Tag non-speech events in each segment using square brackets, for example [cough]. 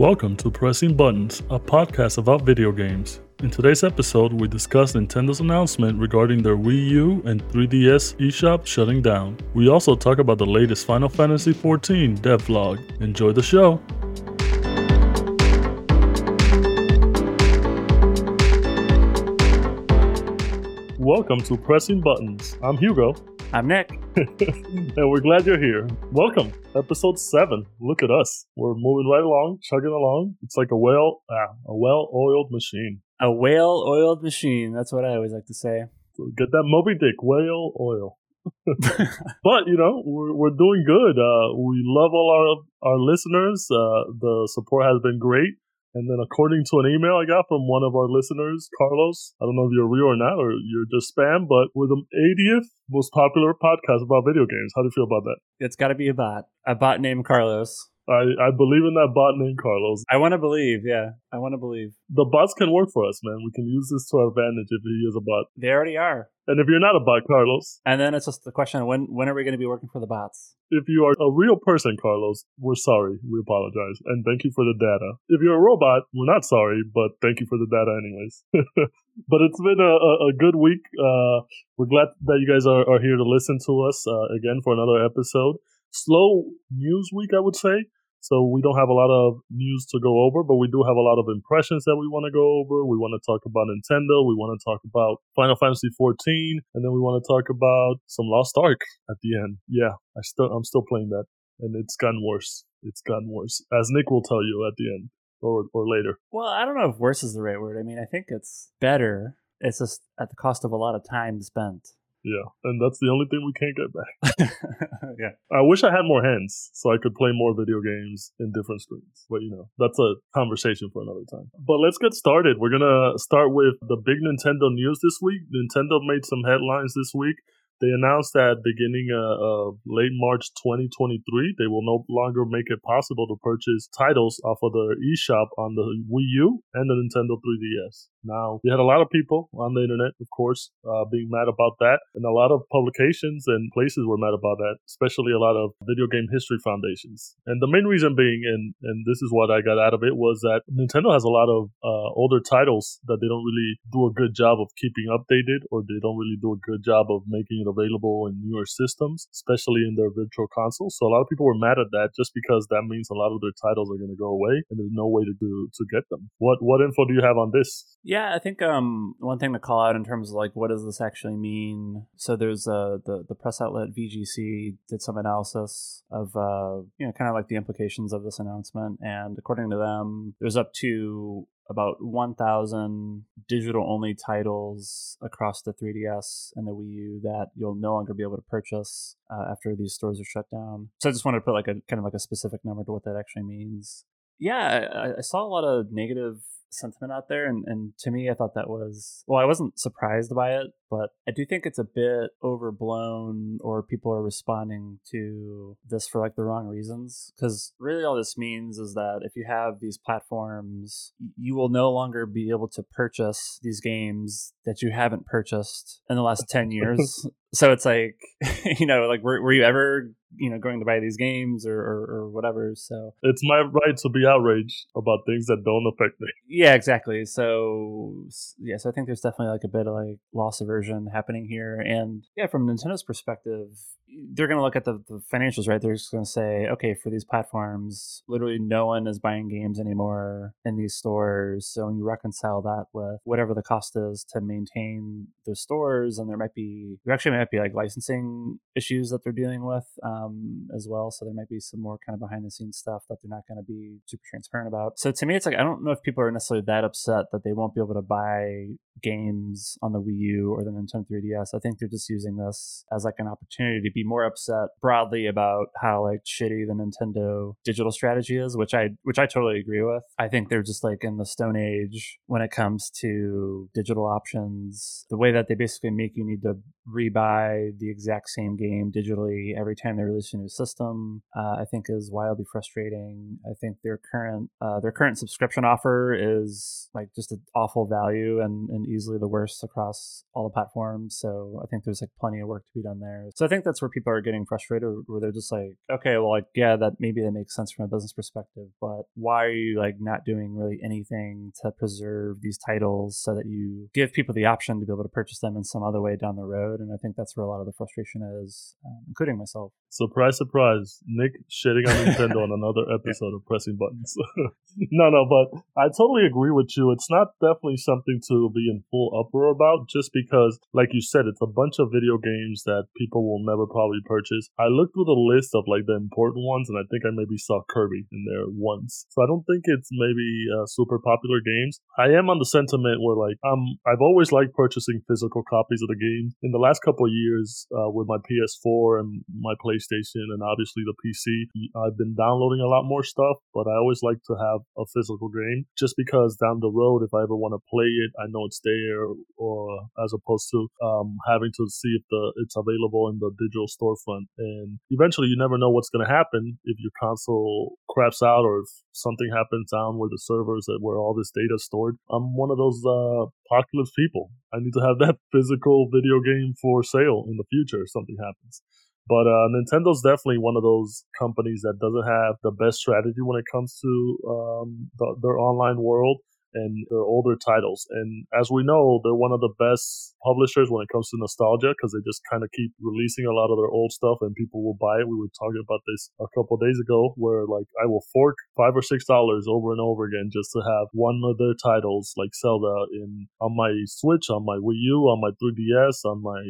Welcome to Pressing Buttons, a podcast about video games. In today's episode, we discuss Nintendo's announcement regarding their Wii U and 3DS eShop shutting down. We also talk about the latest Final Fantasy XIV devlog. Enjoy the show! Welcome to Pressing Buttons. I'm Hugo. I'm Nick. [laughs] and we're glad you're here. Welcome, episode seven. Look at us. We're moving right along, chugging along. It's like a well, ah, a well-oiled machine. A whale-oiled machine. That's what I always like to say. So get that Moby Dick whale oil. [laughs] [laughs] but you know we're, we're doing good. Uh, we love all our our listeners. Uh, the support has been great. And then, according to an email I got from one of our listeners, Carlos, I don't know if you're real or not, or you're just spam, but we're the 80th most popular podcast about video games. How do you feel about that? It's got to be a bot, a bot named Carlos. I, I believe in that bot named Carlos. I want to believe, yeah. I want to believe. The bots can work for us, man. We can use this to our advantage if he is a bot. They already are. And if you're not a bot, Carlos. And then it's just the question when when are we going to be working for the bots? If you are a real person, Carlos, we're sorry. We apologize. And thank you for the data. If you're a robot, we're not sorry, but thank you for the data anyways. [laughs] but it's been a, a, a good week. Uh, we're glad that you guys are, are here to listen to us uh, again for another episode. Slow news week, I would say. So we don't have a lot of news to go over, but we do have a lot of impressions that we want to go over. We want to talk about Nintendo. We want to talk about Final Fantasy 14, and then we want to talk about some Lost Ark at the end. Yeah, I still I'm still playing that, and it's gotten worse. It's gotten worse, as Nick will tell you at the end or or later. Well, I don't know if worse is the right word. I mean, I think it's better. It's just at the cost of a lot of time spent. Yeah, and that's the only thing we can't get back. [laughs] yeah. I wish I had more hands so I could play more video games in different screens. But you know, that's a conversation for another time. But let's get started. We're going to start with the big Nintendo news this week. Nintendo made some headlines this week. They announced that beginning uh, late March 2023, they will no longer make it possible to purchase titles off of the eShop on the Wii U and the Nintendo 3DS. Now, we had a lot of people on the internet, of course, uh, being mad about that, and a lot of publications and places were mad about that, especially a lot of video game history foundations. And the main reason being, and, and this is what I got out of it, was that Nintendo has a lot of uh, older titles that they don't really do a good job of keeping updated, or they don't really do a good job of making it available in newer systems, especially in their virtual consoles. So a lot of people were mad at that just because that means a lot of their titles are going to go away and there's no way to do to get them. What what info do you have on this? Yeah, I think um one thing to call out in terms of like what does this actually mean. So there's uh the the press outlet VGC did some analysis of uh you know kind of like the implications of this announcement, and according to them, there's up to about 1,000 digital only titles across the 3DS and the Wii U that you'll no longer be able to purchase uh, after these stores are shut down. So I just wanted to put like a kind of like a specific number to what that actually means. Yeah, I, I saw a lot of negative sentiment out there and, and to me i thought that was well i wasn't surprised by it but i do think it's a bit overblown or people are responding to this for like the wrong reasons because really all this means is that if you have these platforms you will no longer be able to purchase these games that you haven't purchased in the last 10 [laughs] years. So it's like [laughs] you know like were, were you ever you know going to buy these games or, or, or whatever so. It's my right to be outraged about things that don't affect me. Yeah exactly so yeah so i think there's definitely like a bit of like loss aversion happening here and yeah from nintendo's perspective they're going to look at the, the, financials, right? They're just going to say, okay, for these platforms, literally no one is buying games anymore in these stores. So when you reconcile that with whatever the cost is to maintain the stores, and there might be, there actually might be like licensing issues that they're dealing with um, as well. So there might be some more kind of behind the scenes stuff that they're not going to be super transparent about. So to me, it's like, I don't know if people are necessarily that upset that they won't be able to buy games on the Wii U or the Nintendo 3DS. I think they're just using this as like an opportunity to be more upset broadly about how like shitty the Nintendo digital strategy is, which I which I totally agree with. I think they're just like in the stone age when it comes to digital options. The way that they basically make you need to rebuy the exact same game digitally every time they release a new system. Uh, I think is wildly frustrating. I think their current uh, their current subscription offer is like just an awful value and, and easily the worst across all the platforms. So I think there's like plenty of work to be done there. So I think that's where people are getting frustrated, where they're just like, okay, well, like yeah, that maybe that makes sense from a business perspective, but why are you like not doing really anything to preserve these titles so that you give people the option to be able to purchase them in some other way down the road? And I think that's where a lot of the frustration is, um, including myself. Surprise, surprise. Nick shitting on Nintendo on another [laughs] episode of Pressing Buttons. [laughs] no, no, but I totally agree with you. It's not definitely something to be in full uproar about just because, like you said, it's a bunch of video games that people will never probably purchase. I looked through the list of like the important ones and I think I maybe saw Kirby in there once. So I don't think it's maybe uh, super popular games. I am on the sentiment where like um I've always liked purchasing physical copies of the game. In the last couple of years uh, with my PS4 and my PlayStation and obviously the PC, I've been downloading a lot more stuff, but I always like to have a physical game just because down the road if I ever want to play it, I know it's there or as opposed to um, having to see if the it's available in the digital storefront. And eventually you never know what's going to happen if your console craps out or if something happens down where the servers that where all this data is stored. I'm one of those uh, populous people. I need to have that [laughs] physical video game for sale in the future if something happens. But uh, Nintendo's definitely one of those companies that doesn't have the best strategy when it comes to um, the, their online world and their older titles. And as we know, they're one of the best publishers when it comes to nostalgia because they just kind of keep releasing a lot of their old stuff and people will buy it. We were talking about this a couple days ago where like I will fork five or six dollars over and over again just to have one of their titles like Zelda in on my Switch, on my Wii U, on my 3DS, on my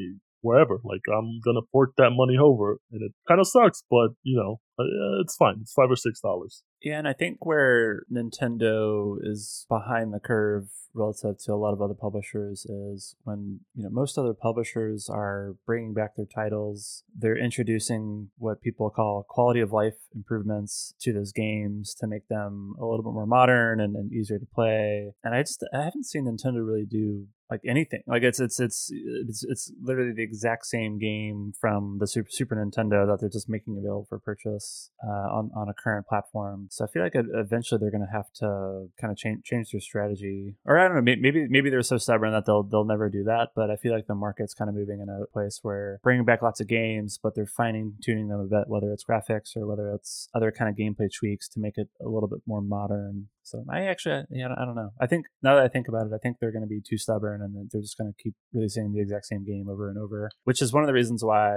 wherever. Like I'm gonna fork that money over, and it kind of sucks, but you know, Uh, it's fine. It's five or six dollars. Yeah, and I think where Nintendo is behind the curve relative to a lot of other publishers is when you know most other publishers are bringing back their titles they're introducing what people call quality of life improvements to those games to make them a little bit more modern and, and easier to play and i just i haven't seen nintendo really do like anything. Like it's it's it's it's it's literally the exact same game from the Super Super Nintendo that they're just making available for purchase uh, on on a current platform. So I feel like eventually they're going to have to kind of change change their strategy, or I don't know, maybe maybe they're so stubborn that they'll they'll never do that. But I feel like the market's kind of moving in a place where bringing back lots of games, but they're fine tuning them a bit, whether it's graphics or whether it's other kind of gameplay tweaks to make it a little bit more modern. So I actually, yeah, I don't know. I think now that I think about it, I think they're going to be too stubborn and they're just going to keep releasing the exact same game over and over, which is one of the reasons why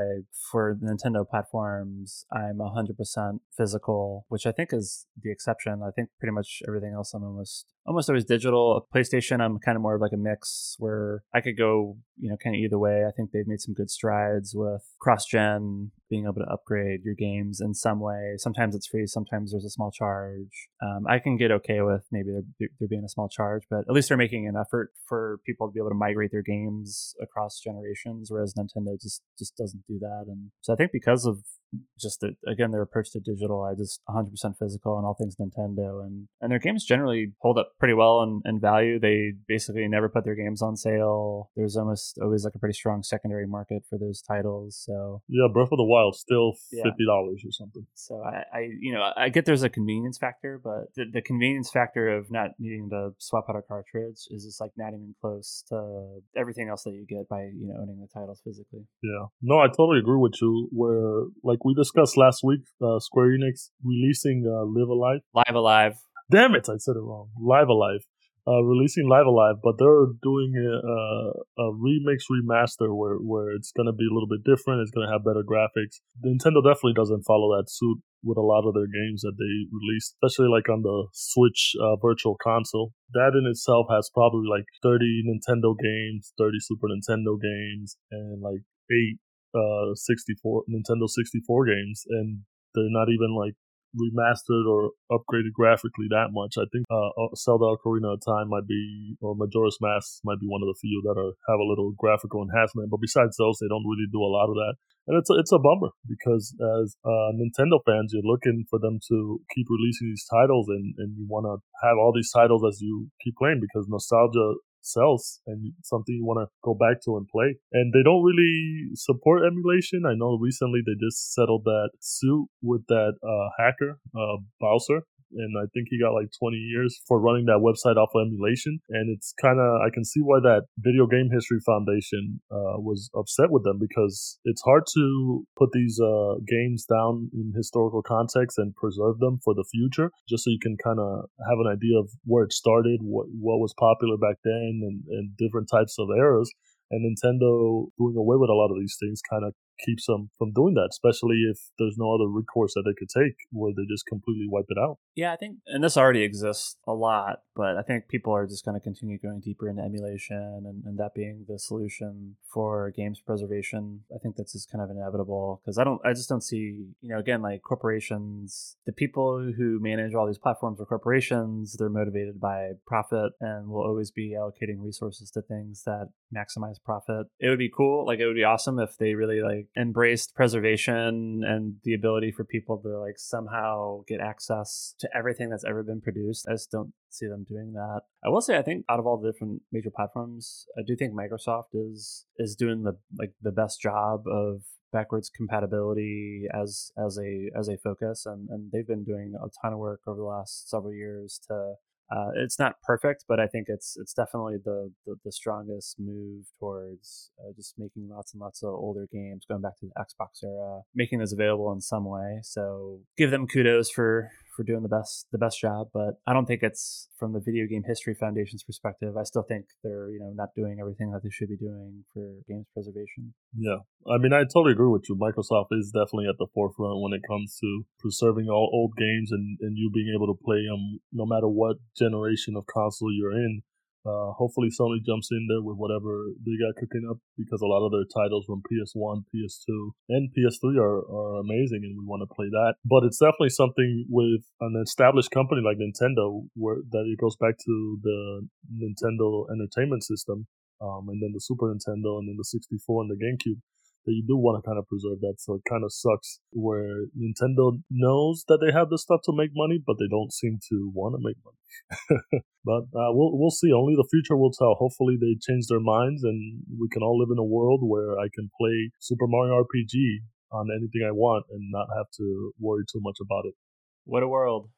for Nintendo platforms, I'm 100% physical, which I think is the exception. I think pretty much everything else I'm almost almost always digital. PlayStation, I'm kind of more of like a mix where I could go, you know, kind of either way. I think they've made some good strides with cross gen, being able to upgrade your games in some way. Sometimes it's free, sometimes there's a small charge. Um, I can get okay with maybe there, there being a small charge, but at least they're making an effort for people to be able to migrate their games across generations, whereas Nintendo just just doesn't do that. And so I think because of just that again their approach to digital i just 100% physical and all things nintendo. And and their games generally hold up pretty well in, in value. They basically never put their games on sale. There's almost always like a pretty strong secondary market for those titles. So yeah breath of the wild still $50 yeah. or something. So I, I you know i get there's a convenience factor but the, the convenience factor of not needing to swap out a cartridge is just like not even close to everything else that you get by you know owning the titles physically. Yeah. No i totally agree with you where like we discussed last week, uh, Square Enix releasing uh, Live Alive. Live Alive. Damn it, I said it wrong. Live Alive. Uh, releasing Live Alive, but they're doing a, a, a remix remaster where, where it's going to be a little bit different. It's going to have better graphics. Nintendo definitely doesn't follow that suit with a lot of their games that they release, especially like on the Switch uh, Virtual Console. That in itself has probably like 30 Nintendo games, 30 Super Nintendo games, and like eight uh 64 Nintendo 64 games and they're not even like remastered or upgraded graphically that much. I think uh, uh, Zelda Ocarina of Time might be, or Majora's Mask might be one of the few that are have a little graphical enhancement. But besides those, they don't really do a lot of that, and it's a, it's a bummer because as uh, Nintendo fans, you're looking for them to keep releasing these titles, and and you want to have all these titles as you keep playing because nostalgia sells and something you want to go back to and play. And they don't really support emulation. I know recently they just settled that suit with that uh, hacker, uh, Bowser, and I think he got like 20 years for running that website off of emulation. And it's kind of I can see why that Video Game History Foundation uh, was upset with them because it's hard to put these uh, games down in historical context and preserve them for the future, just so you can kind of have an idea of where it started, what what was popular back then, and, and different types of eras. And Nintendo doing away with a lot of these things kind of keeps them from doing that, especially if there's no other recourse that they could take where they just completely wipe it out. Yeah, I think, and this already exists a lot, but I think people are just going to continue going deeper into emulation and, and that being the solution for games preservation. I think that's just kind of inevitable because I don't, I just don't see, you know, again, like corporations, the people who manage all these platforms are corporations, they're motivated by profit and will always be allocating resources to things that maximize profit. It would be cool, like, it would be awesome if they really like like embraced preservation and the ability for people to like somehow get access to everything that's ever been produced. I just don't see them doing that. I will say I think out of all the different major platforms, I do think Microsoft is is doing the like the best job of backwards compatibility as as a as a focus and, and they've been doing a ton of work over the last several years to uh, it's not perfect, but I think it's it's definitely the the, the strongest move towards uh, just making lots and lots of older games, going back to the Xbox era, making those available in some way. So give them kudos for for doing the best the best job. But I don't think it's from the Video Game History Foundation's perspective. I still think they're you know not doing everything that they should be doing for games preservation. Yeah, I mean I totally agree with you. Microsoft is definitely at the forefront when it comes to preserving all old games and and you being able to play them no matter what generation of console you're in. Uh, hopefully Sony jumps in there with whatever they got cooking up because a lot of their titles from PS1, PS2, and PS3 are, are amazing and we want to play that. But it's definitely something with an established company like Nintendo where that it goes back to the Nintendo Entertainment System um, and then the Super Nintendo and then the 64 and the GameCube that you do want to kind of preserve that. So it kind of sucks where Nintendo knows that they have the stuff to make money, but they don't seem to want to make money. [laughs] but uh, we'll we'll see. Only the future will tell. Hopefully they change their minds and we can all live in a world where I can play Super Mario RPG on anything I want and not have to worry too much about it. What a world.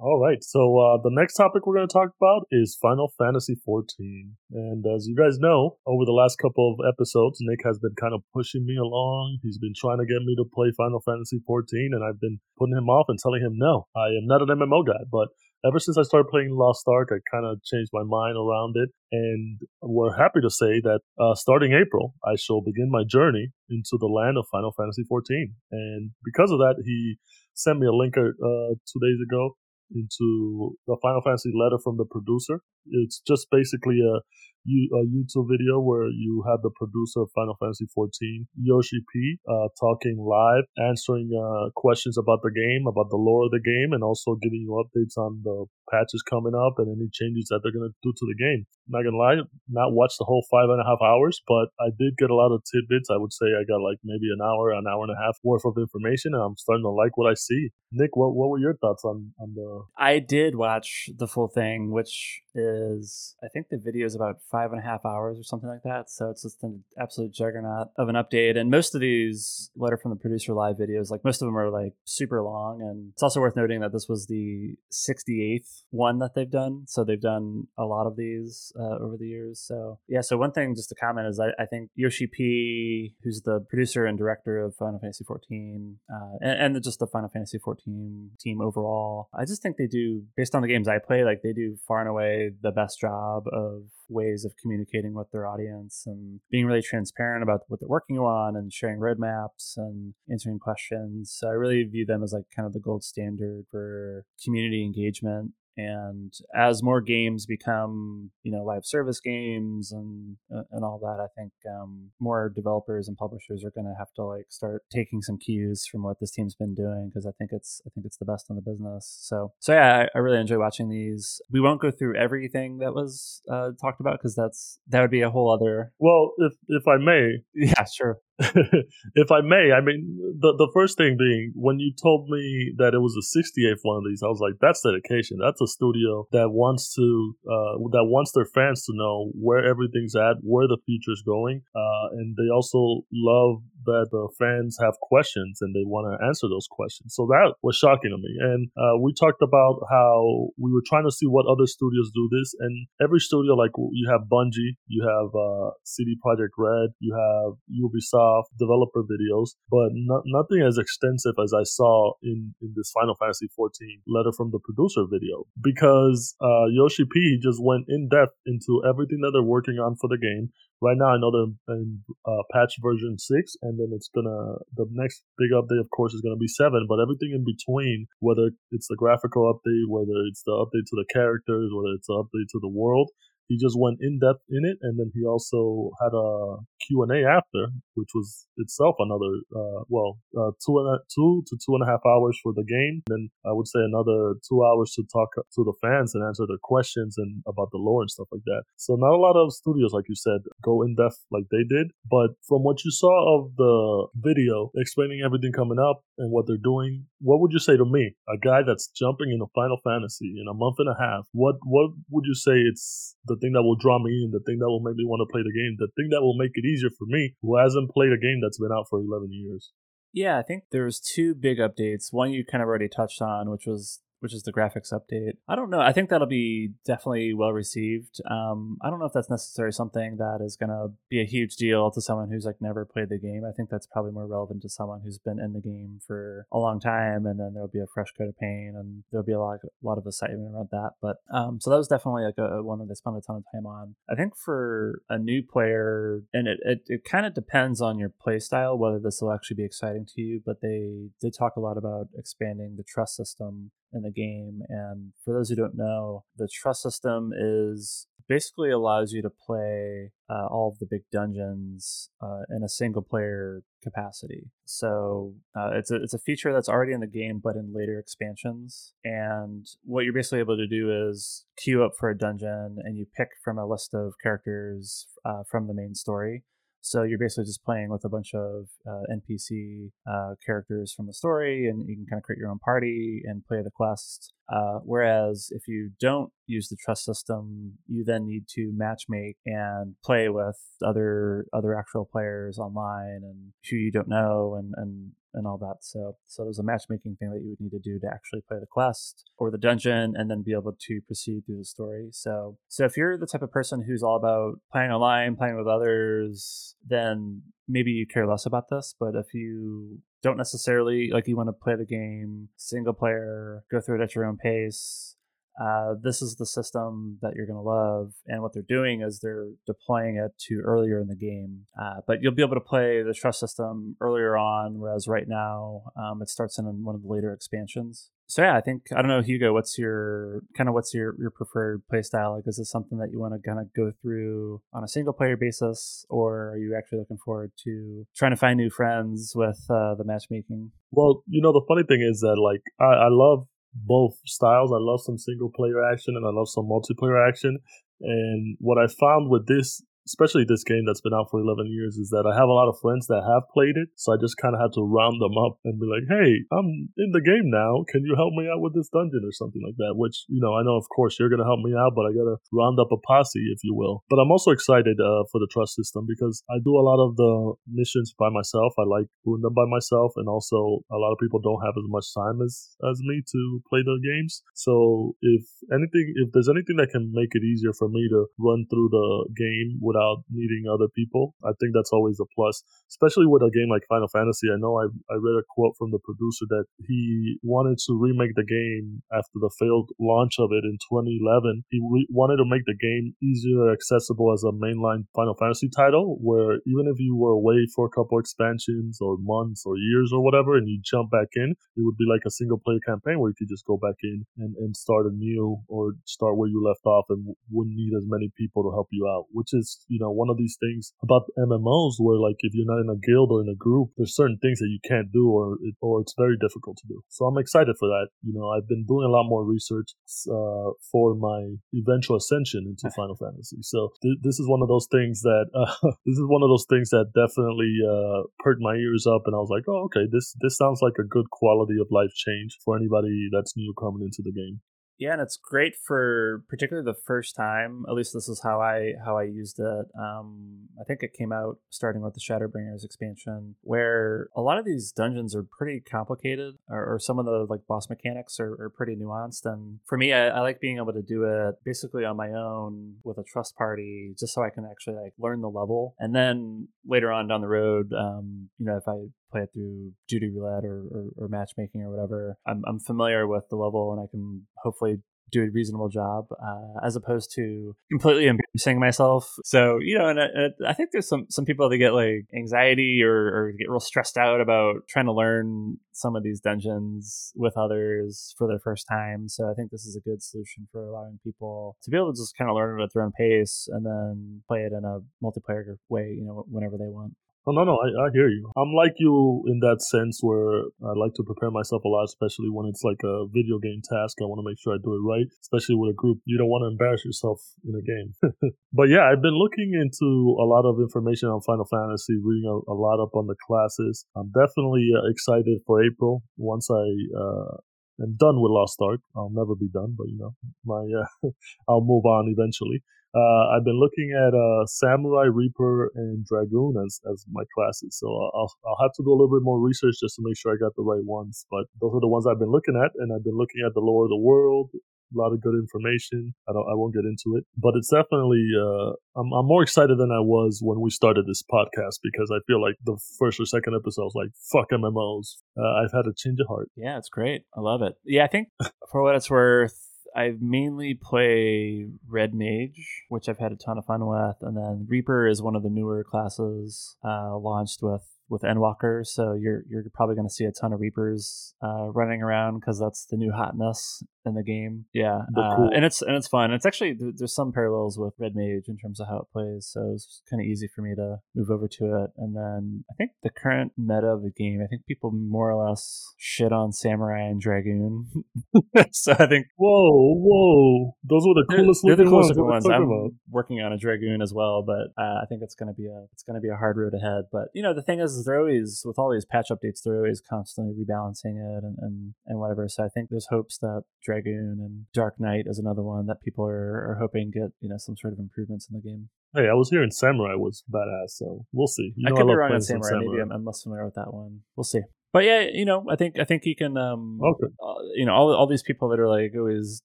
All right, so uh, the next topic we're going to talk about is Final Fantasy XIV. And as you guys know, over the last couple of episodes, Nick has been kind of pushing me along. He's been trying to get me to play Final Fantasy XIV, and I've been putting him off and telling him no, I am not an MMO guy. But ever since I started playing Lost Ark, I kind of changed my mind around it. And we're happy to say that uh, starting April, I shall begin my journey into the land of Final Fantasy XIV. And because of that, he sent me a link uh, two days ago into the Final Fantasy letter from the producer. It's just basically a a YouTube video where you have the producer of Final Fantasy XIV, Yoshi P, uh, talking live, answering uh, questions about the game, about the lore of the game, and also giving you updates on the patches coming up and any changes that they're going to do to the game. Not going to lie, not watch the whole five and a half hours, but I did get a lot of tidbits. I would say I got like maybe an hour, an hour and a half worth of information, and I'm starting to like what I see. Nick, what, what were your thoughts on, on the. I did watch the full thing, which is, I think the video is about five and a half hours or something like that. So it's just an absolute juggernaut of an update. And most of these letter from the producer live videos, like most of them are like super long. And it's also worth noting that this was the 68th one that they've done. So they've done a lot of these uh, over the years. So yeah. So one thing just to comment is I, I think Yoshi P, who's the producer and director of Final Fantasy 14, uh, and, and just the Final Fantasy 14 team overall, I just think they do based on the games I play, like they do far and away the best job of ways of communicating with their audience and being really transparent about what they're working on and sharing roadmaps and answering questions. So I really view them as like kind of the gold standard for community engagement and as more games become you know live service games and uh, and all that i think um, more developers and publishers are going to have to like start taking some cues from what this team's been doing because i think it's i think it's the best in the business. So so yeah i, I really enjoy watching these. We won't go through everything that was uh, talked about because that's that would be a whole other well if if i may [laughs] yeah sure [laughs] if I may, I mean, the the first thing being when you told me that it was a 68th one of these, I was like, that's dedication. That's a studio that wants to uh, that wants their fans to know where everything's at, where the future's going, uh, and they also love that the fans have questions and they want to answer those questions. So that was shocking to me. And uh, we talked about how we were trying to see what other studios do this, and every studio, like you have Bungie, you have uh, CD Projekt Red, you have Ubisoft developer videos, but not, nothing as extensive as I saw in in this Final Fantasy 14 letter from the producer video. Because uh, Yoshi P just went in depth into everything that they're working on for the game Right now, I know in uh, patch version six, and then it's gonna the next big update, of course, is gonna be seven. But everything in between, whether it's the graphical update, whether it's the update to the characters, whether it's the update to the world, he just went in depth in it, and then he also had a Q and A after, which was itself another uh, well uh, two and a, two to two and a half hours for the game. Then I would say another two hours to talk to the fans and answer their questions and about the lore and stuff like that. So not a lot of studios, like you said, go in depth like they did. But from what you saw of the video explaining everything coming up and what they're doing, what would you say to me, a guy that's jumping into Final Fantasy in a month and a half? What what would you say it's the thing that will draw me in, the thing that will make me want to play the game, the thing that will make it easier for me who hasn't played a game that's been out for 11 years. Yeah, I think there was two big updates. One you kind of already touched on, which was which is the graphics update. I don't know. I think that'll be definitely well received. Um, I don't know if that's necessarily something that is going to be a huge deal to someone who's like never played the game. I think that's probably more relevant to someone who's been in the game for a long time, and then there'll be a fresh coat of paint, and there'll be a lot, a lot of excitement around that. But um, so that was definitely like a, one that they spent a ton of time on. I think for a new player, and it it, it kind of depends on your play style whether this will actually be exciting to you. But they did talk a lot about expanding the trust system in the game. And for those who don't know, the trust system is basically allows you to play uh, all of the big dungeons uh, in a single player capacity. So uh, it's a it's a feature that's already in the game, but in later expansions. And what you're basically able to do is queue up for a dungeon, and you pick from a list of characters uh, from the main story. So you're basically just playing with a bunch of uh, NPC uh, characters from the story, and you can kind of create your own party and play the quest. Uh, whereas if you don't use the trust system, you then need to matchmake and play with other other actual players online and who you don't know and and and all that. So so there's a matchmaking thing that you would need to do to actually play the quest or the dungeon and then be able to proceed through the story. So so if you're the type of person who's all about playing online, playing with others, then maybe you care less about this. But if you don't necessarily like you want to play the game single player, go through it at your own pace. Uh, this is the system that you're going to love. And what they're doing is they're deploying it to earlier in the game. Uh, but you'll be able to play the trust system earlier on, whereas right now um, it starts in one of the later expansions. So yeah, I think I don't know, Hugo. What's your kind of what's your your preferred play style? Like, is this something that you want to kind of go through on a single player basis, or are you actually looking forward to trying to find new friends with uh, the matchmaking? Well, you know, the funny thing is that like I, I love both styles. I love some single player action and I love some multiplayer action. And what I found with this especially this game that's been out for 11 years, is that I have a lot of friends that have played it. So I just kind of had to round them up and be like, hey, I'm in the game now. Can you help me out with this dungeon or something like that? Which, you know, I know, of course, you're going to help me out, but I got to round up a posse, if you will. But I'm also excited uh, for the trust system because I do a lot of the missions by myself. I like doing them by myself. And also, a lot of people don't have as much time as, as me to play the games. So if anything, if there's anything that can make it easier for me to run through the game without needing other people. I think that's always a plus, especially with a game like Final Fantasy. I know I, I read a quote from the producer that he wanted to remake the game after the failed launch of it in 2011. He re- wanted to make the game easier accessible as a mainline Final Fantasy title, where even if you were away for a couple expansions or months or years or whatever, and you jump back in, it would be like a single player campaign where you could just go back in and, and start anew or start where you left off and wouldn't need as many people to help you out, which is it's you know one of these things about MMOs where like if you're not in a guild or in a group, there's certain things that you can't do or it, or it's very difficult to do. So I'm excited for that. You know, I've been doing a lot more research uh, for my eventual ascension into Final Fantasy. So th- this is one of those things that [laughs] uh, this is one of those things that definitely uh, perked my ears up, and I was like, oh okay, this this sounds like a good quality of life change for anybody that's new coming into the game. Yeah, and it's great for particularly the first time. At least this is how I how I used it. Um, I think it came out starting with the Shadowbringers expansion, where a lot of these dungeons are pretty complicated, or, or some of the like boss mechanics are, are pretty nuanced. And for me, I, I, like being able to do it basically on my own with a trust party, just so I can actually like learn the level. And then later on down the road, um, you know, if I play it through duty roulette or, or, or matchmaking or whatever, I'm, I'm familiar with the level and I can hopefully do a reasonable job uh, as opposed to completely embarrassing myself. So you know, and I, I, think there's some some people that get like anxiety or, or get real stressed out about trying to learn some of these dungeons with others for their first time. So I think this is a good solution for allowing people to be able to just kind of learn it at their own pace and then play it in a multiplayer way, you know, whenever they want. Oh no, no, I, I hear you. I'm like you in that sense where I like to prepare myself a lot, especially when it's like a video game task. I want to make sure I do it right, especially with a group. You don't want to embarrass yourself in a game. [laughs] but yeah, I've been looking into a lot of information on Final Fantasy, reading a, a lot up on the classes. I'm definitely uh, excited for April once I uh, am done with Lost Ark. I'll never be done, but you know, my uh, [laughs] I'll move on eventually. Uh, I've been looking at uh, Samurai, Reaper, and Dragoon as, as my classes. So I'll, I'll have to do a little bit more research just to make sure I got the right ones. But those are the ones I've been looking at, and I've been looking at the lore of the world. A lot of good information. I don't. I won't get into it, but it's definitely. Uh, I'm. I'm more excited than I was when we started this podcast because I feel like the first or second episode was like fuck MMOs. Uh, I've had a change of heart. Yeah, it's great. I love it. Yeah, I think for what it's worth, I mainly play Red Mage, which I've had a ton of fun with, and then Reaper is one of the newer classes uh, launched with with Endwalker, so you're you're probably going to see a ton of Reapers uh, running around because that's the new hotness in the game. Yeah, uh, cool. and it's and it's fun. It's actually there's some parallels with Red Mage in terms of how it plays, so it's kind of easy for me to move over to it. And then I think the current meta of the game, I think people more or less shit on Samurai and Dragoon. [laughs] so I think whoa whoa, those were the coolest. They're, they're the coolest ones. I'm about? working on a Dragoon as well, but uh, I think it's gonna be a it's gonna be a hard road ahead. But you know the thing is, they're always with all these patch updates, they're always constantly rebalancing it and and, and whatever. So I think there's hopes that Dragoon and Dark Knight is another one that people are, are hoping get you know some sort of improvements in the game. Hey, I was hearing Samurai was badass, so we'll see. You know I could I be wrong on Samurai. Samurai. Maybe I'm, I'm less familiar with that one. We'll see. But yeah, you know, I think I think he can. Um, okay. Uh, you know, all all these people that are like always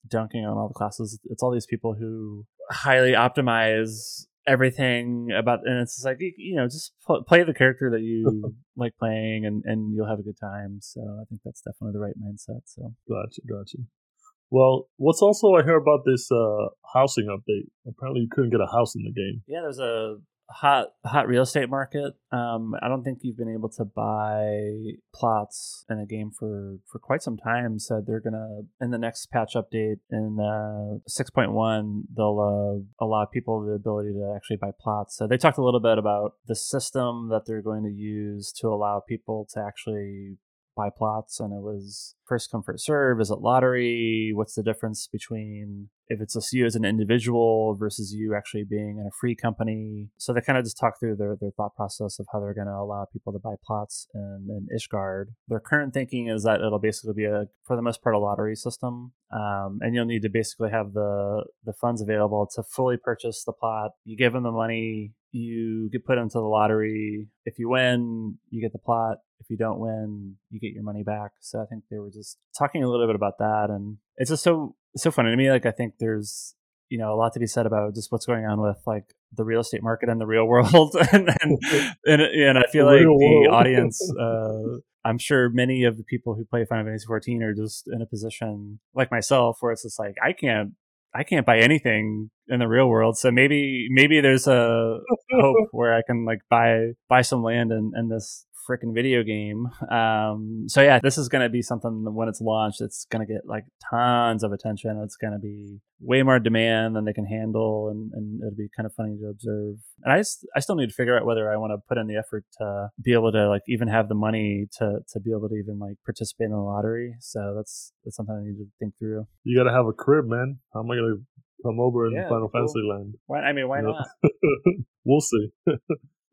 dunking on all the classes. It's all these people who highly optimize everything about and it's like you know just pl- play the character that you [laughs] like playing and and you'll have a good time so i think that's definitely the right mindset so gotcha gotcha well, what's also I hear about this uh, housing update? Apparently, you couldn't get a house in the game. Yeah, there's a hot hot real estate market. Um, I don't think you've been able to buy plots in a game for for quite some time. So they're gonna in the next patch update in uh, six point one, they'll uh, allow people the ability to actually buy plots. So they talked a little bit about the system that they're going to use to allow people to actually buy plots and it was first come first serve is it lottery? What's the difference between if it's a you as an individual versus you actually being in a free company? So they kind of just talk through their, their thought process of how they're going to allow people to buy plots in, in ishgard. Their current thinking is that it'll basically be a for the most part a lottery system um, and you'll need to basically have the the funds available to fully purchase the plot. You give them the money you get put into the lottery. If you win, you get the plot. If you don't win, you get your money back. So I think they were just talking a little bit about that, and it's just so so funny to me. Like I think there's you know a lot to be said about just what's going on with like the real estate market and the real [laughs] world, and and, [laughs] and, and I feel the like the audience. [laughs] Uh, I'm sure many of the people who play Final Fantasy 14 are just in a position like myself where it's just like I can't I can't buy anything in the real world. So maybe maybe there's a hope [laughs] where I can like buy buy some land in, in this freaking video game. Um, so yeah, this is going to be something that when it's launched, it's going to get like tons of attention. It's going to be way more demand than they can handle, and, and it'll be kind of funny to observe. And I, just, I still need to figure out whether I want to put in the effort to be able to like even have the money to to be able to even like participate in the lottery. So that's that's something I need to think through. You got to have a crib, man. How am I going to come over in yeah, Final cool. Fantasy Land? Why? I mean, why not? [laughs] we'll see. [laughs]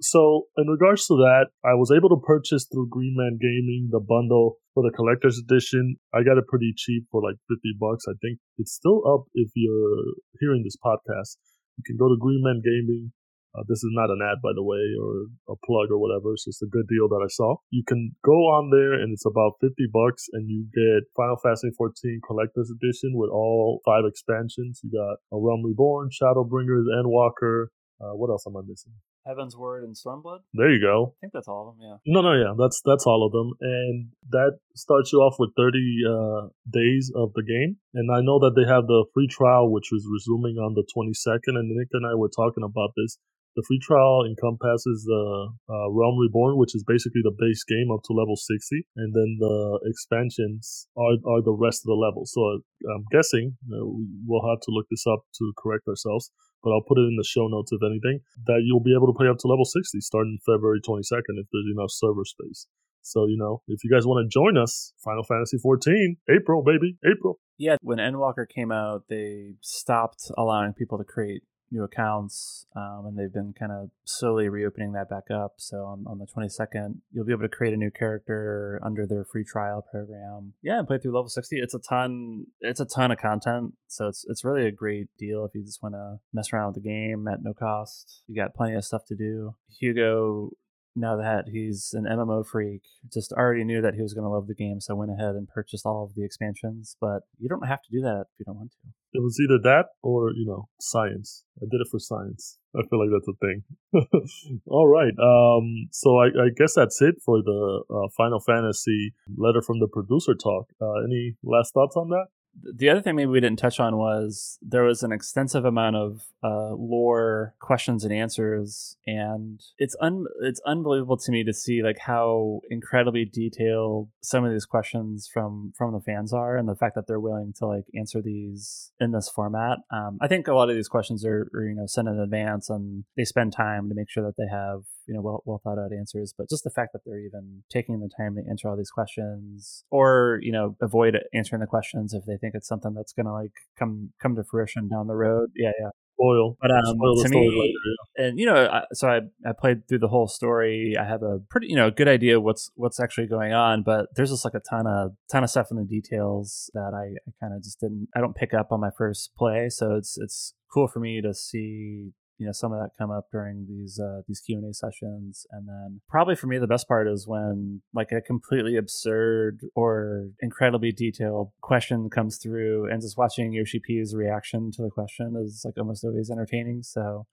So, in regards to that, I was able to purchase through Green Man Gaming the bundle for the collector's edition. I got it pretty cheap for like 50 bucks. I think it's still up if you're hearing this podcast. You can go to Green Man Gaming. Uh, this is not an ad, by the way, or a plug or whatever. It's just a good deal that I saw. You can go on there and it's about 50 bucks and you get Final Fantasy 14 Collector's Edition with all five expansions. You got A Realm Reborn, Shadowbringers, Endwalker. Uh, what else am I missing? Heavensward and Stormblood. There you go. I think that's all of them. Yeah. No, no, yeah, that's that's all of them, and that starts you off with 30 uh, days of the game. And I know that they have the free trial, which was resuming on the 22nd. And Nick and I were talking about this. The free trial encompasses the uh, Realm Reborn, which is basically the base game up to level 60, and then the expansions are, are the rest of the levels. So I'm guessing we'll have to look this up to correct ourselves but I'll put it in the show notes if anything, that you'll be able to play up to level 60 starting February 22nd if there's enough server space. So, you know, if you guys want to join us, Final Fantasy 14, April, baby, April. Yeah, when Endwalker came out, they stopped allowing people to create new accounts, um, and they've been kind of slowly reopening that back up. So on, on the 22nd, you'll be able to create a new character under their free trial program. Yeah, and play through level 60. It's a ton. It's a ton of content. So it's it's really a great deal if you just want to mess around with the game at no cost. You got plenty of stuff to do. Hugo now that he's an MMO freak, just already knew that he was going to love the game, so I went ahead and purchased all of the expansions. But you don't have to do that if you don't want to. It was either that or you know science. I did it for science. I feel like that's a thing. [laughs] all right. Um. So I, I guess that's it for the uh, Final Fantasy letter from the producer talk. Uh, any last thoughts on that? The other thing maybe we didn't touch on was there was an extensive amount of uh, lore questions and answers, and it's un it's unbelievable to me to see like how incredibly detailed some of these questions from from the fans are, and the fact that they're willing to like answer these in this format. Um, I think a lot of these questions are, are you know sent in advance, and they spend time to make sure that they have you know well, well thought out answers but just the fact that they're even taking the time to answer all these questions or you know avoid answering the questions if they think it's something that's gonna like come come to fruition down the road yeah yeah Oil, But um, spoil to me, later, yeah. and you know, I, so I, I played through the whole story. I have a pretty you know good idea what's what's actually going on, but there's just like a ton of ton of stuff in the details that I, I kind of just didn't. I don't pick up on my first play, so it's it's cool for me to see you know some of that come up during these uh, these Q and A sessions, and then probably for me the best part is when like a completely absurd or incredibly detailed question comes through, and just watching Yoshi P's reaction to the question is like almost always entertaining. So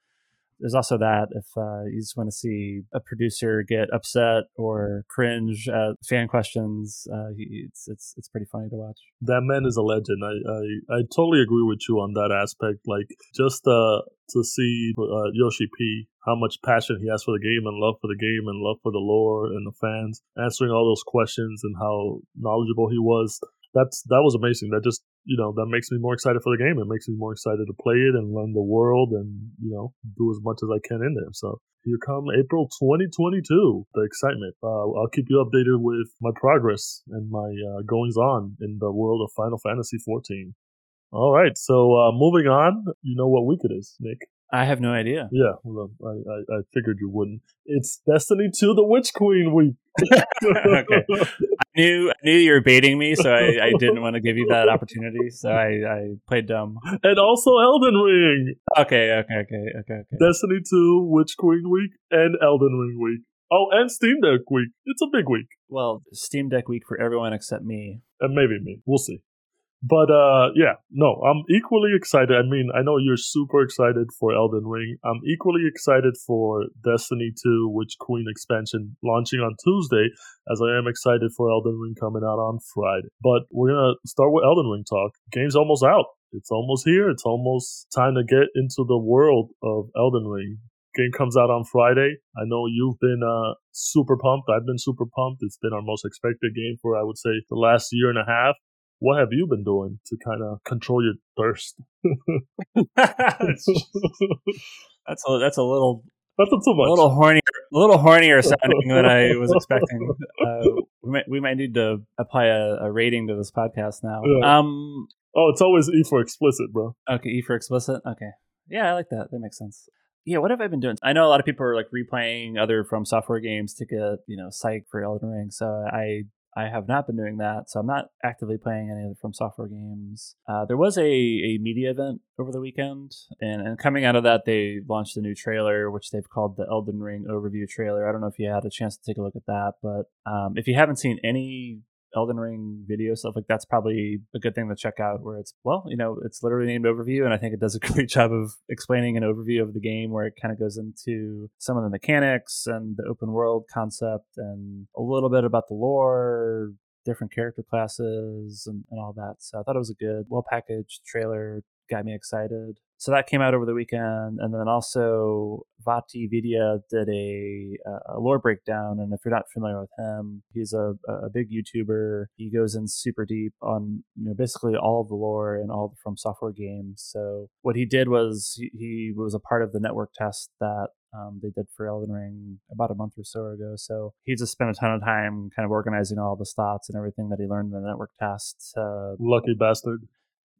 there's also that if uh, you just want to see a producer get upset or cringe at fan questions, uh, it's it's it's pretty funny to watch. That man is a legend. I I, I totally agree with you on that aspect. Like just uh, to see uh, Yoshi P how much passion he has for the game and love for the game and love for the lore and the fans, answering all those questions and how knowledgeable he was that's that was amazing. That just you know that makes me more excited for the game. It makes me more excited to play it and learn the world and you know do as much as I can in there. So here come April 2022, the excitement. Uh, I'll keep you updated with my progress and my uh, goings on in the world of Final Fantasy 14. All right, so uh, moving on. You know what week it is, Nick? I have no idea. Yeah, well, I, I, I, figured you wouldn't. It's Destiny 2 the Witch Queen week. [laughs] okay. I knew I knew you were baiting me, so I, I didn't want to give you that opportunity. So I, I played dumb. And also Elden Ring. Okay, okay, okay, okay, okay. Destiny 2 Witch Queen week and Elden Ring week. Oh, and Steam Deck week. It's a big week. Well, Steam Deck week for everyone except me. And maybe me. We'll see. But uh, yeah, no, I'm equally excited. I mean, I know you're super excited for Elden Ring. I'm equally excited for Destiny 2, Witch Queen expansion launching on Tuesday, as I am excited for Elden Ring coming out on Friday. But we're gonna start with Elden Ring talk. Game's almost out. It's almost here. It's almost time to get into the world of Elden Ring. game comes out on Friday. I know you've been uh, super pumped. I've been super pumped. It's been our most expected game for, I would say, the last year and a half. What have you been doing to kind of control your thirst? [laughs] [laughs] that's a that's a little that's not too much. A little hornier, a little hornier [laughs] sounding than I was expecting. Uh, we might we might need to apply a, a rating to this podcast now. Yeah. Um. Oh, it's always E for explicit, bro. Okay, E for explicit. Okay. Yeah, I like that. That makes sense. Yeah, what have I been doing? I know a lot of people are like replaying other from software games to get, you know, psych for Elden Ring. So I I have not been doing that, so I'm not actively playing any of the From Software games. Uh, there was a, a media event over the weekend, and, and coming out of that, they launched a new trailer, which they've called the Elden Ring Overview trailer. I don't know if you had a chance to take a look at that, but um, if you haven't seen any Elden Ring video stuff, like that's probably a good thing to check out. Where it's well, you know, it's literally named overview, and I think it does a [laughs] great job of explaining an overview of the game, where it kind of goes into some of the mechanics and the open world concept, and a little bit about the lore, different character classes, and, and all that. So I thought it was a good, well packaged trailer. Got me excited so that came out over the weekend, and then also VaatiVidya did a, a lore breakdown. And if you're not familiar with him, he's a, a big YouTuber. He goes in super deep on you know basically all of the lore and all From Software games. So what he did was he, he was a part of the network test that um, they did for Elden Ring about a month or so ago. So he just spent a ton of time kind of organizing all the thoughts and everything that he learned in the network test. Uh, Lucky bastard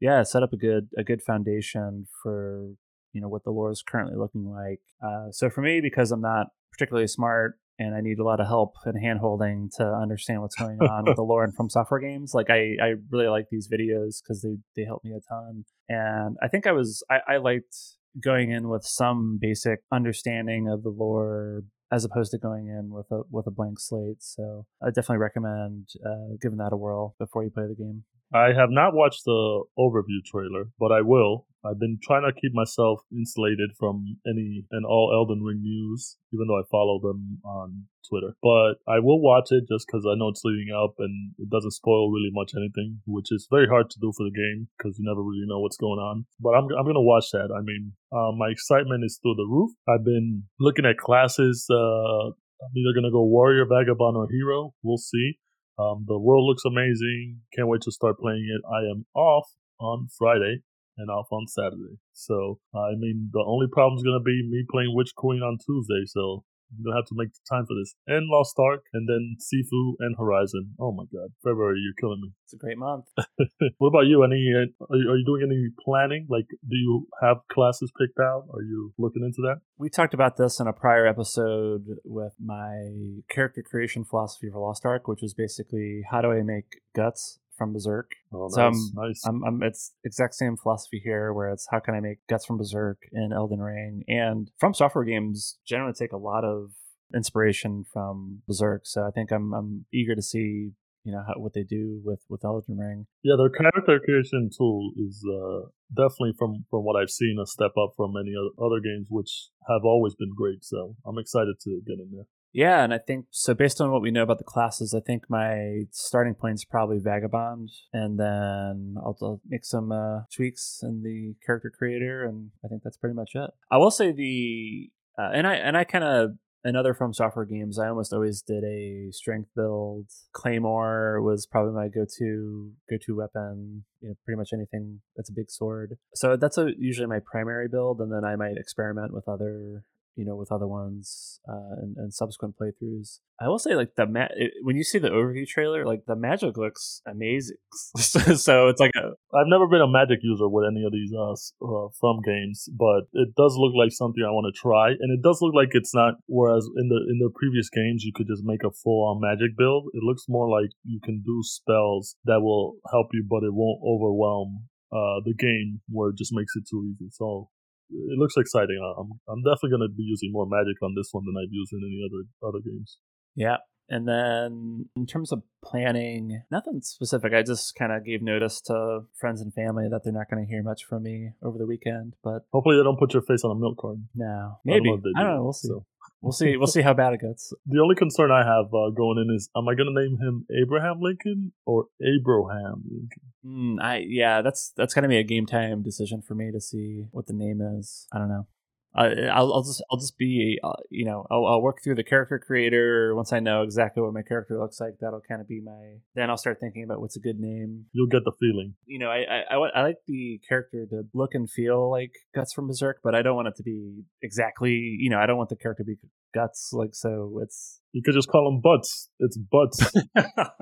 yeah, set up a good a good foundation for you know what the lore is currently looking like. Uh, so for me, because I'm not particularly smart and I need a lot of help and handholding to understand what's going on with the lore and From Software games, like I I really like these videos because they they help me a ton. And I think I was I, I liked going in with some basic understanding of the lore as opposed to going in with a with a blank slate. So I definitely recommend uh, giving that a whirl before you play the game. I have not watched the overview trailer, but I will. I've been trying to keep myself insulated from any and all Elden Ring news, even though I follow them on Twitter. But I will watch it just because I know it's leading up and it doesn't spoil really much anything, which is very hard to do for the game because you never really know what's going on. But I'm, I'm going to watch that. I mean, uh, my excitement is through the roof. I've been looking at classes. Uh, I'm either going to go warrior, vagabond, or hero. We'll see. Um, the world looks amazing. Can't wait to start playing it. I am off on Friday and off on Saturday. So, I mean, the only problem is going to be me playing Witch Queen on Tuesday. So, I'm gonna have to make time for this. And Lost Ark, and then Sifu and Horizon. Oh my god, February, you're killing me. It's a great month. [laughs] what about you? Any? Uh, are you, are you doing any planning? Like, do you have classes picked out? Are you looking into that? We talked about this in a prior episode with my character creation philosophy for Lost Ark, which was basically how do I make Guts from Berserk. Oh, um, nice, so I'm, nice. I'm, I'm, it's exact same philosophy here, where it's how can I make Guts from Berserk in Elden Ring, and From Software games generally take a lot of inspiration from Berserk. So I think I'm I'm eager to see you know how, what they do with with Elden Ring. Yeah, their character creation tool is uh, definitely from from what I've seen a step up from many other games, which have always been great. So I'm excited to get in there. Yeah, and I think so. Based on what we know about the classes, I think my starting point is probably Vagabond, and then I'll, I'll make some uh, tweaks in the character creator, and I think that's pretty much it. I will say the uh, and I and I kind of in other From Software games, I almost always did a strength build. Claymore was probably my go-to go-to weapon. You know, pretty much anything that's a big sword. So that's a, usually my primary build, and then I might experiment with other you know, with other ones uh, and, and subsequent playthroughs. I will say, like the ma- when you see the overview trailer, like the magic looks amazing. [laughs] so it's like a. I've never been a magic user with any of these uh, uh, from games, but it does look like something I want to try, and it does look like it's not. Whereas in the in the previous games, you could just make a full on magic build. It looks more like you can do spells that will help you, but it won't overwhelm uh, the game where it just makes it too easy. So it looks exciting. I'm I'm definitely going to be using more magic on this one than I've used in any other other games. Yeah. And then in terms of planning, nothing specific. I just kind of gave notice to friends and family that they're not going to hear much from me over the weekend. But hopefully, they don't put your face on a milk carton. No, maybe I don't know. I don't know we'll see. So. We'll see. We'll see how bad it gets. The only concern I have uh, going in is, am I going to name him Abraham Lincoln or Abraham Lincoln? Mm, I yeah, that's that's going to be a game time decision for me to see what the name is. I don't know. I'll, I'll just I'll just be uh, you know I'll, I'll, work through the character creator once I know exactly what my character looks like. That'll kind of be my. Then I'll start thinking about what's a good name. You'll get the feeling. You know, I I, I, I like the character to look and feel like Guts from Berserk, but I don't want it to be exactly. You know, I don't want the character to be Guts. Like so, it's. You could just call him Butts. It's Butts. [laughs]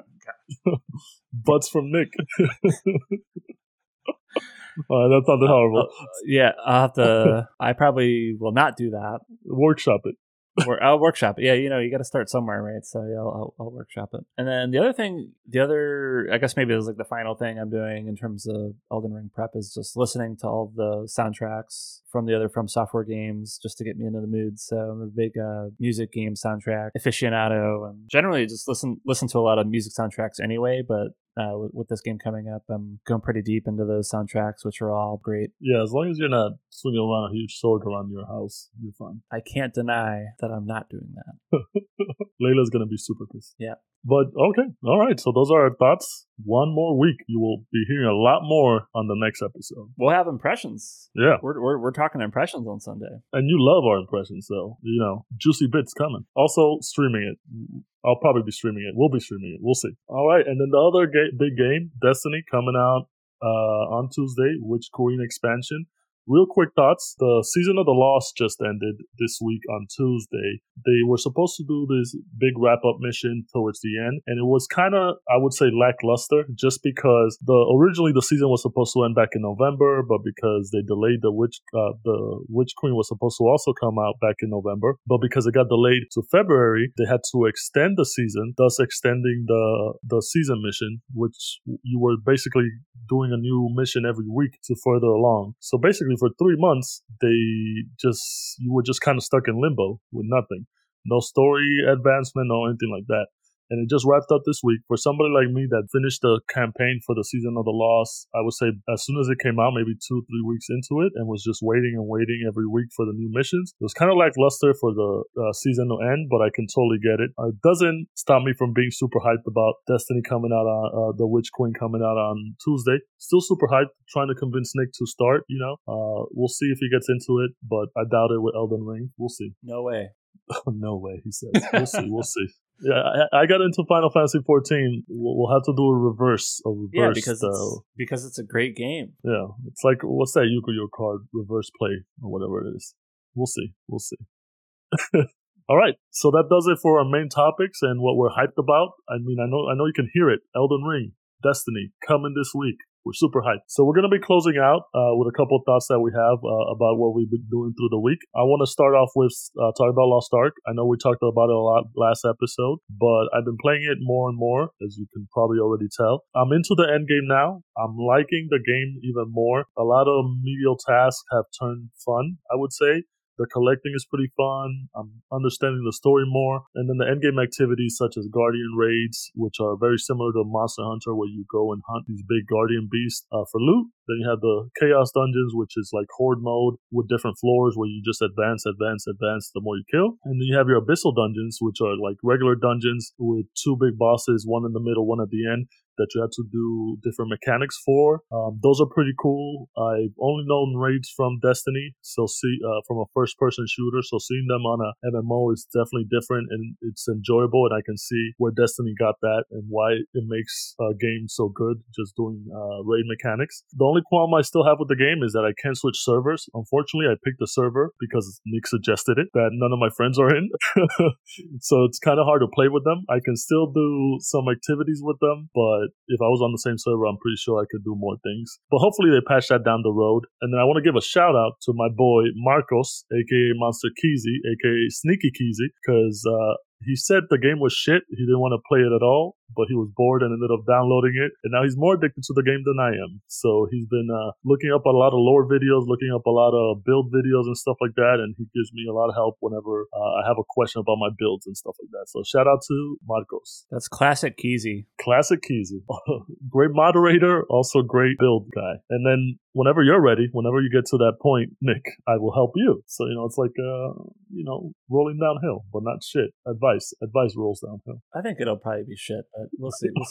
[laughs] Butts from Nick. [laughs] [laughs] Uh, that sounded horrible. Uh, yeah, I'll have to. [laughs] I probably will not do that. Workshop it. or I'll workshop it. Yeah, you know, you got to start somewhere, right? So yeah, I'll, I'll, workshop it. And then the other thing, the other, I guess maybe this is like the final thing I'm doing in terms of Elden Ring prep is just listening to all the soundtracks from the other From Software games just to get me into the mood. So I'm a big uh, music game soundtrack aficionado, and generally just listen listen to a lot of music soundtracks anyway. But uh, with, with, this game coming up, I'm going pretty deep into those soundtracks, which are all great. Yeah, as long as you're not swinging around a huge sword around your house, you're fine. I can't deny that I'm not doing that. [laughs] Layla's gonna be super pissed. Yeah. But okay, all right. So those are our thoughts. One more week, you will be hearing a lot more on the next episode. We'll have impressions. Yeah, we're we're, we're talking impressions on Sunday, and you love our impressions, so you know, juicy bits coming. Also, streaming it. I'll probably be streaming it. We'll be streaming it. We'll see. All right, and then the other ga- big game, Destiny, coming out uh, on Tuesday, Witch Queen expansion. Real quick thoughts. The season of the Lost just ended this week on Tuesday. They were supposed to do this big wrap up mission towards the end, and it was kind of, I would say, lackluster just because the originally the season was supposed to end back in November, but because they delayed the Witch, uh, the Witch Queen was supposed to also come out back in November, but because it got delayed to February, they had to extend the season, thus extending the the season mission, which you were basically doing a new mission every week to further along. So basically, for three months, they just you were just kind of stuck in limbo with nothing, no story advancement or anything like that and it just wrapped up this week. For somebody like me that finished the campaign for the season of the Lost, I would say as soon as it came out, maybe two, three weeks into it, and was just waiting and waiting every week for the new missions. It was kind of lackluster for the uh, season to end, but I can totally get it. It doesn't stop me from being super hyped about Destiny coming out on uh, the Witch Queen coming out on Tuesday. Still super hyped, trying to convince Nick to start. You know, uh, we'll see if he gets into it, but I doubt it with Elden Ring. We'll see. No way. [laughs] no way, he says. We'll see. We'll [laughs] see. Yeah, I, I, got into Final Fantasy 14. We'll, we'll, have to do a reverse. A reverse yeah, because it's, uh, because it's a great game. Yeah, it's like what's that Yu-Gi-Oh card reverse play or whatever it is. We'll see. We'll see. [laughs] All right, so that does it for our main topics and what we're hyped about. I mean, I know I know you can hear it. Elden Ring, Destiny, coming this week. We're super hyped. So we're going to be closing out uh, with a couple thoughts that we have uh, about what we've been doing through the week. I want to start off with uh, talking about Lost Ark. I know we talked about it a lot last episode, but I've been playing it more and more, as you can probably already tell. I'm into the end game now. I'm liking the game even more. A lot of medial tasks have turned fun, I would say. The collecting is pretty fun. I'm understanding the story more. And then the endgame activities such as Guardian raids, which are very similar to Monster Hunter, where you go and hunt these big Guardian beasts uh, for loot. Then you have the Chaos Dungeons, which is like Horde mode with different floors where you just advance, advance, advance the more you kill. And then you have your Abyssal Dungeons, which are like regular dungeons with two big bosses, one in the middle, one at the end that you had to do different mechanics for. Um, those are pretty cool. I've only known raids from Destiny, so see uh, from a first-person shooter. So seeing them on a MMO is definitely different, and it's enjoyable. And I can see where Destiny got that and why it makes a game so good. Just doing uh, raid mechanics. The only qualm I still have with the game is that I can't switch servers. Unfortunately, I picked a server because Nick suggested it that none of my friends are in, [laughs] so it's kind of hard to play with them. I can still do some activities with them, but if I was on the same server, I'm pretty sure I could do more things. But hopefully they patch that down the road. And then I want to give a shout out to my boy Marcos, aka Monster Keezy, aka Sneaky Keezy, because uh, he said the game was shit. He didn't want to play it at all, but he was bored and ended up downloading it. And now he's more addicted to the game than I am. So he's been uh, looking up a lot of lore videos, looking up a lot of build videos and stuff like that. And he gives me a lot of help whenever uh, I have a question about my builds and stuff like that. So shout out to Marcos. That's classic Keezy. Classic Keezy. [laughs] great moderator, also great build guy. And then whenever you're ready, whenever you get to that point, Nick, I will help you. So, you know, it's like, uh, you know, rolling downhill, but not shit. Advice. Advice rolls downhill. I think it'll probably be shit, but [laughs] we'll see. We'll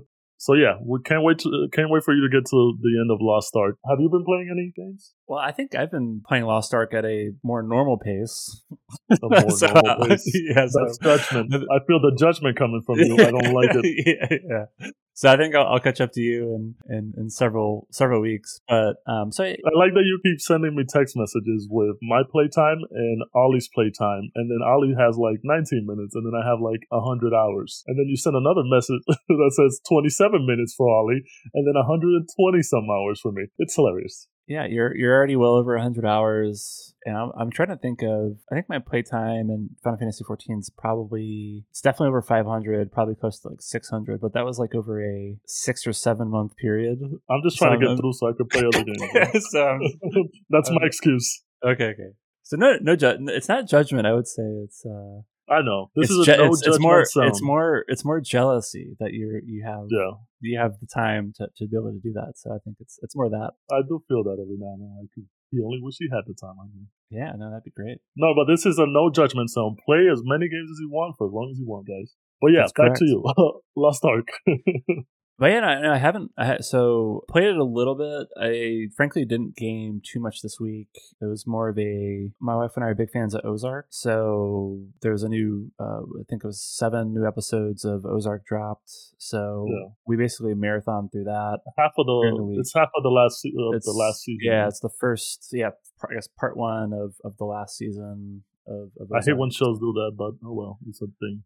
see. So yeah, we can't wait to can't wait for you to get to the end of Lost Ark. Have you been playing any games? Well, I think I've been playing Lost Ark at a more normal pace. A more [laughs] So, normal pace. [laughs] yeah, so- That's judgment. I feel the judgment coming from you. I don't like it. yeah, yeah. So I think I'll, I'll catch up to you in, in, in several several weeks. But um, so I like that you keep sending me text messages with my playtime and Ollie's playtime, and then Ollie has like 19 minutes, and then I have like 100 hours, and then you send another message [laughs] that says 27 minutes for Ollie, and then 120 some hours for me. It's hilarious. Yeah, you're you're already well over hundred hours, and I'm I'm trying to think of. I think my playtime in Final Fantasy 14 is probably it's definitely over 500, probably close to like 600. But that was like over a six or seven month period. I'm just trying to So, get um, through so I can play other games. [laughs] so um, [laughs] That's my um, excuse. okay, okay. So no no ju- it's not judgment. I would say it's uh I know this it's, is a je- no it's, judgment it's more zone. it's more it's more jealousy that you you have yeah, you have the time to, to be able to do that. So I think it's it's more that. I do feel that every now and then. Like he only wish he had the time like me. Yeah, no, that'd be great. No, but this is a no judgment zone. Play as many games as you want for as long as you want, guys. But yeah, That's back correct. to you. [laughs] Lost Ark. [laughs] But yeah, no, no, I haven't. I ha- so played it a little bit. I frankly didn't game too much this week. It was more of a. My wife and I are big fans of Ozark, so there was a new. Uh, I think it was seven new episodes of Ozark dropped. So Yeah. we basically marathon through that. half of the, the week. it's half of the last It's the last season. Yeah, it's the first. Yeah, I guess part one of of the last season of. of I hate when shows do that, but oh well, it's a thing.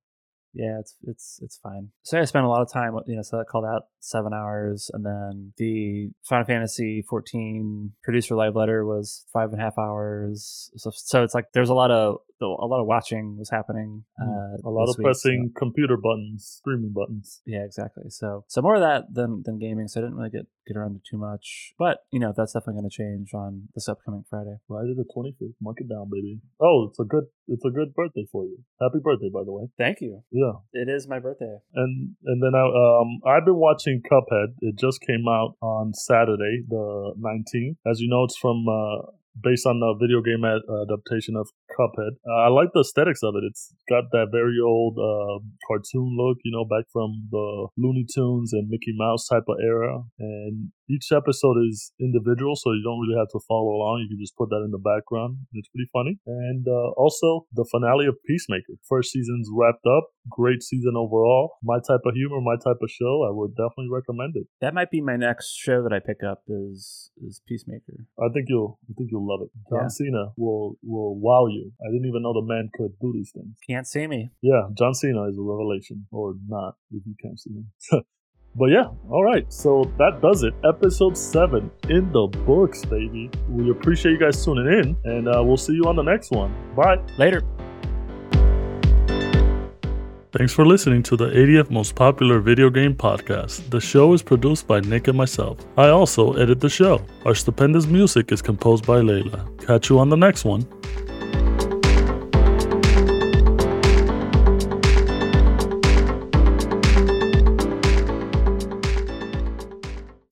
Yeah, it's it's it's fine. So I spent a lot of time, you know, so I called out seven hours, and then the Final Fantasy 14 producer live letter was five and a half hours. So, so it's like there's a lot of a lot of watching was happening. Uh, Mm-hmm. A lot of week, pressing computer buttons, streaming buttons. yeah, exactly. So so more of that than than gaming. So I didn't really get get around to too much, but you know that's definitely going to change on this upcoming Friday. Friday the twenty fifth. Mark it down, baby. Oh, it's a good it's a good birthday for you. Happy birthday, by the way. Thank you. Yeah. It is my birthday. And and then I um I've been watching Cuphead. It just came out on Saturday, the nineteenth. As you know, it's from uh based on the video game adaptation of Cuphead. Uh, I like the aesthetics of it. It's got that very old uh, cartoon look, you know, back from the Looney Tunes and Mickey Mouse type of era. And each episode is individual, so you don't really have to follow along. You can just put that in the background. It's pretty funny. And uh, also the finale of Peacemaker. First season's wrapped up. Great season overall. My type of humor, my type of show. I would definitely recommend it. That might be my next show that I pick up is is Peacemaker. I think you'll, I think you'll love it. John Yeah. Cena will will wow you. I didn't even know the man could do these things. Can't see me. Yeah, John Cena is a revelation, or not if you can't see him. [laughs] but yeah, all right. So that does it. Episode seven in the books, baby. We appreciate you guys tuning in, and uh, we'll see you on the next one. Bye. Later. Thanks for listening to the 80th most popular video game podcast. The show is produced by Nick and myself. I also edit the show. Our stupendous music is composed by Layla. Catch you on the next one.